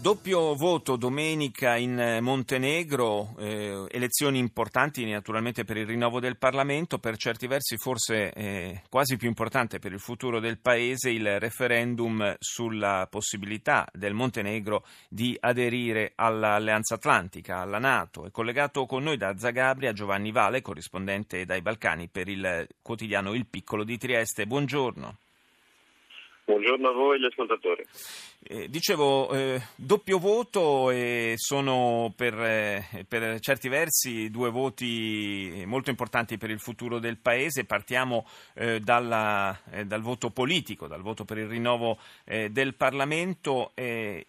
Doppio voto domenica in Montenegro, eh, elezioni importanti naturalmente per il rinnovo del Parlamento, per certi versi forse eh, quasi più importante per il futuro del Paese il referendum sulla possibilità del Montenegro di aderire all'Alleanza Atlantica, alla Nato. È collegato con noi da Zagabria Giovanni Vale, corrispondente dai Balcani per il quotidiano Il Piccolo di Trieste. Buongiorno. Buongiorno a voi gli ascoltatori. Eh, dicevo, eh, doppio voto e sono per, eh, per, certi versi due voti molto importanti per il futuro del Paese. Partiamo eh, dalla, eh, dal voto politico, dal voto per il rinnovo eh, del Parlamento. Il,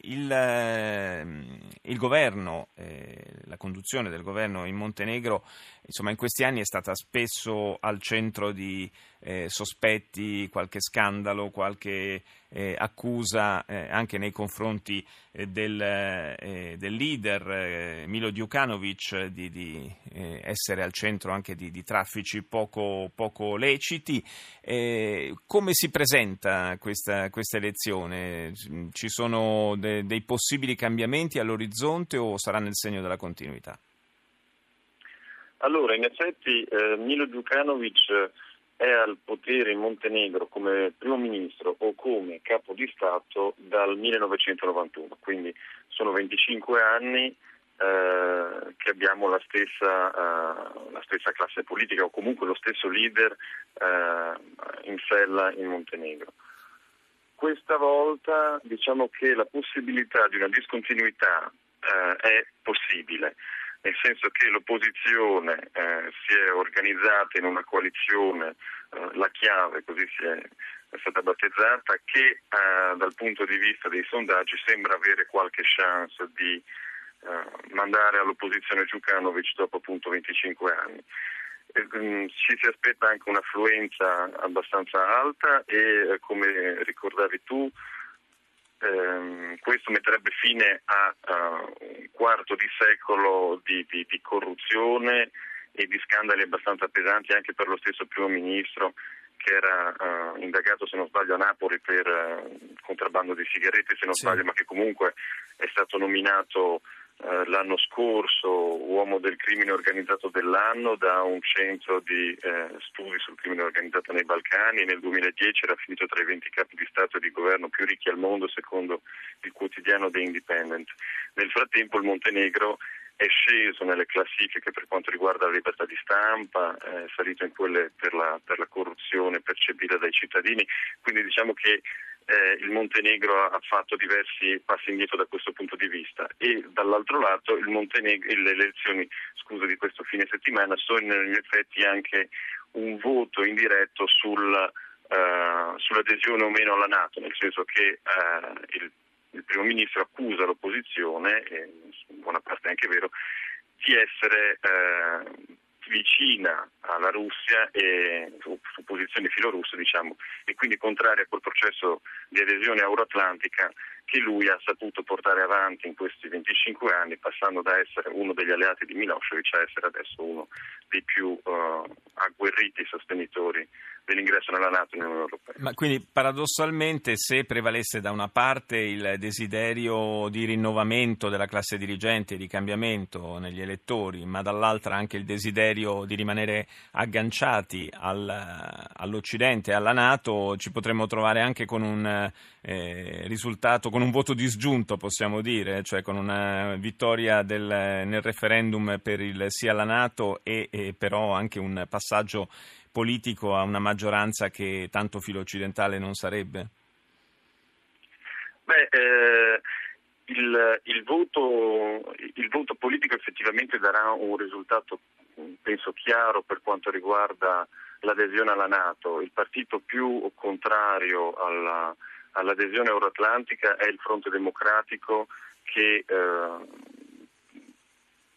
il, governo, la conduzione del governo in Montenegro, insomma, in questi anni è stata spesso al centro di sospetti, qualche scandalo, qualche accusa anche nei confronti eh, del, eh, del, leader eh, Milo Djukanovic di, di essere al centro anche di, di traffici poco, poco leciti. come si presenta questa, questa, elezione? Ci sono de, dei possibili cambiamenti all'orizzonte o sarà nel segno della continuità? Allora, in effetti eh, Milo Djukanovic è al potere in Montenegro come primo ministro o come capo di Stato dal 1991, quindi sono 25 anni eh, che abbiamo la stessa, eh, la stessa, classe politica o comunque lo stesso leader eh, in sella in Montenegro. Questa volta diciamo che la possibilità di una discontinuità eh, è possibile nel senso che l'opposizione eh, si è organizzata in una coalizione, eh, la chiave così si è, è stata battezzata, che eh, dal punto di vista dei sondaggi sembra avere qualche chance di eh, mandare all'opposizione Giukanovic dopo appunto 25 anni. Mm, ci si aspetta anche un'affluenza abbastanza alta e eh, come ricordavi tu ehm, questo metterebbe fine a, a, un quarto di secolo di, di, di, corruzione e di scandali abbastanza pesanti anche per lo stesso primo ministro che era uh, indagato se non sbaglio a Napoli per uh, contrabbando di sigarette se non sì. sbaglio ma che comunque è stato nominato eh, l'anno scorso uomo del crimine organizzato dell'anno da un centro di eh, studi sul crimine organizzato nei Balcani nel 2010 era finito tra i 20 capi di Stato e di governo più ricchi al mondo secondo il quotidiano The Independent. Nel frattempo il Montenegro è sceso nelle classifiche per quanto riguarda la libertà di stampa, è salito in quelle per la, per la corruzione percepita dai cittadini, quindi diciamo che eh, il Montenegro ha fatto diversi passi indietro da questo punto di vista. E dall'altro lato le elezioni scusa, di questo fine settimana sono in effetti anche un voto indiretto sul, uh, sull'adesione o meno alla Nato, nel senso che uh, il, il, primo ministro accusa l'opposizione, buona parte anche vero, di essere uh, vicina alla Russia e su, su posizioni filorusse diciamo, e quindi contraria a quel processo di adesione euroatlantica che lui ha saputo portare avanti in questi 25 anni, passando da essere uno degli alleati di Milosevic a essere adesso uno dei più uh, agguerriti sostenitori dell'ingresso nella Nato e nell'Unione Europea. Ma quindi paradossalmente se prevalesse da una parte il desiderio di rinnovamento della classe dirigente, di cambiamento negli elettori, ma dall'altra anche il desiderio di rimanere agganciati al, all'Occidente alla Nato, ci potremmo trovare anche con un eh, risultato, con un voto disgiunto possiamo dire, cioè con una vittoria del, nel referendum per il sì alla Nato e, e però anche un passaggio politico a una maggioranza che tanto filo occidentale non sarebbe? Beh, eh, il, il, voto, il, voto, politico effettivamente darà un risultato, penso, chiaro per quanto riguarda l'adesione alla Nato. Il partito più contrario alla, all'adesione euroatlantica è il Fronte Democratico che eh,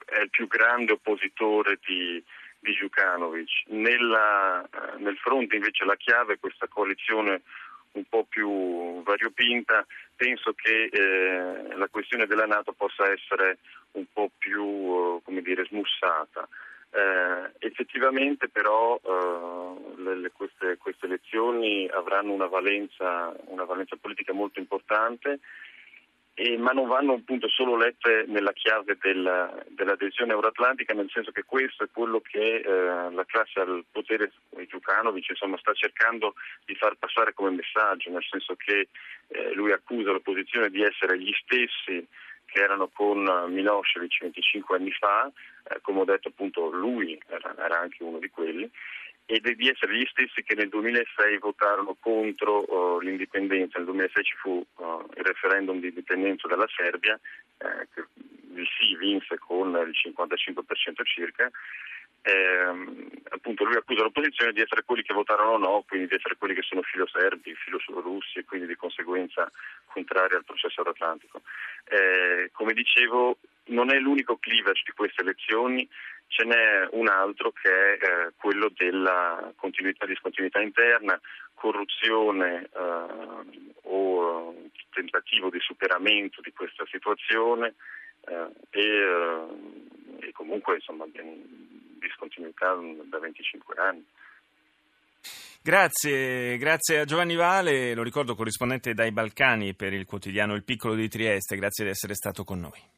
è il più grande oppositore di, di Djukanovic. Nella, eh, nel fronte invece la chiave questa coalizione un po' più variopinta, penso che eh, la questione della Nato possa essere un po' più come dire, smussata. Eh, effettivamente però eh, le, queste, queste, elezioni avranno una valenza, una valenza politica molto importante e, ma non vanno appunto solo lette nella chiave del, dell'adesione euroatlantica, nel senso che questo è quello che eh, la classe al potere, di Djukanovic, insomma, sta cercando di far passare come messaggio, nel senso che eh, lui accusa l'opposizione di essere gli stessi erano con Milosevic 25 anni fa, eh, come ho detto appunto lui era, era anche uno di quelli, e di essere gli stessi che nel 2006 votarono contro uh, l'indipendenza. Nel 2006 ci fu uh, il referendum di indipendenza della Serbia, eh, che il sì vinse con il 55% circa. Eh, appunto lui accusa l'opposizione di essere quelli che votarono no, quindi di essere quelli che sono filo serbi, filo russi e quindi di conseguenza contrari al processo euroatlantico. Eh, come dicevo, non è l'unico cleavage di queste elezioni, ce n'è un altro che è eh, quello della continuità e discontinuità interna, corruzione eh, o tentativo di superamento di questa situazione eh, e, eh, e, comunque insomma discontinuità da 25 anni. Grazie, grazie a Giovanni Vale, lo ricordo corrispondente dai Balcani per il quotidiano Il Piccolo di Trieste, grazie di essere stato con noi.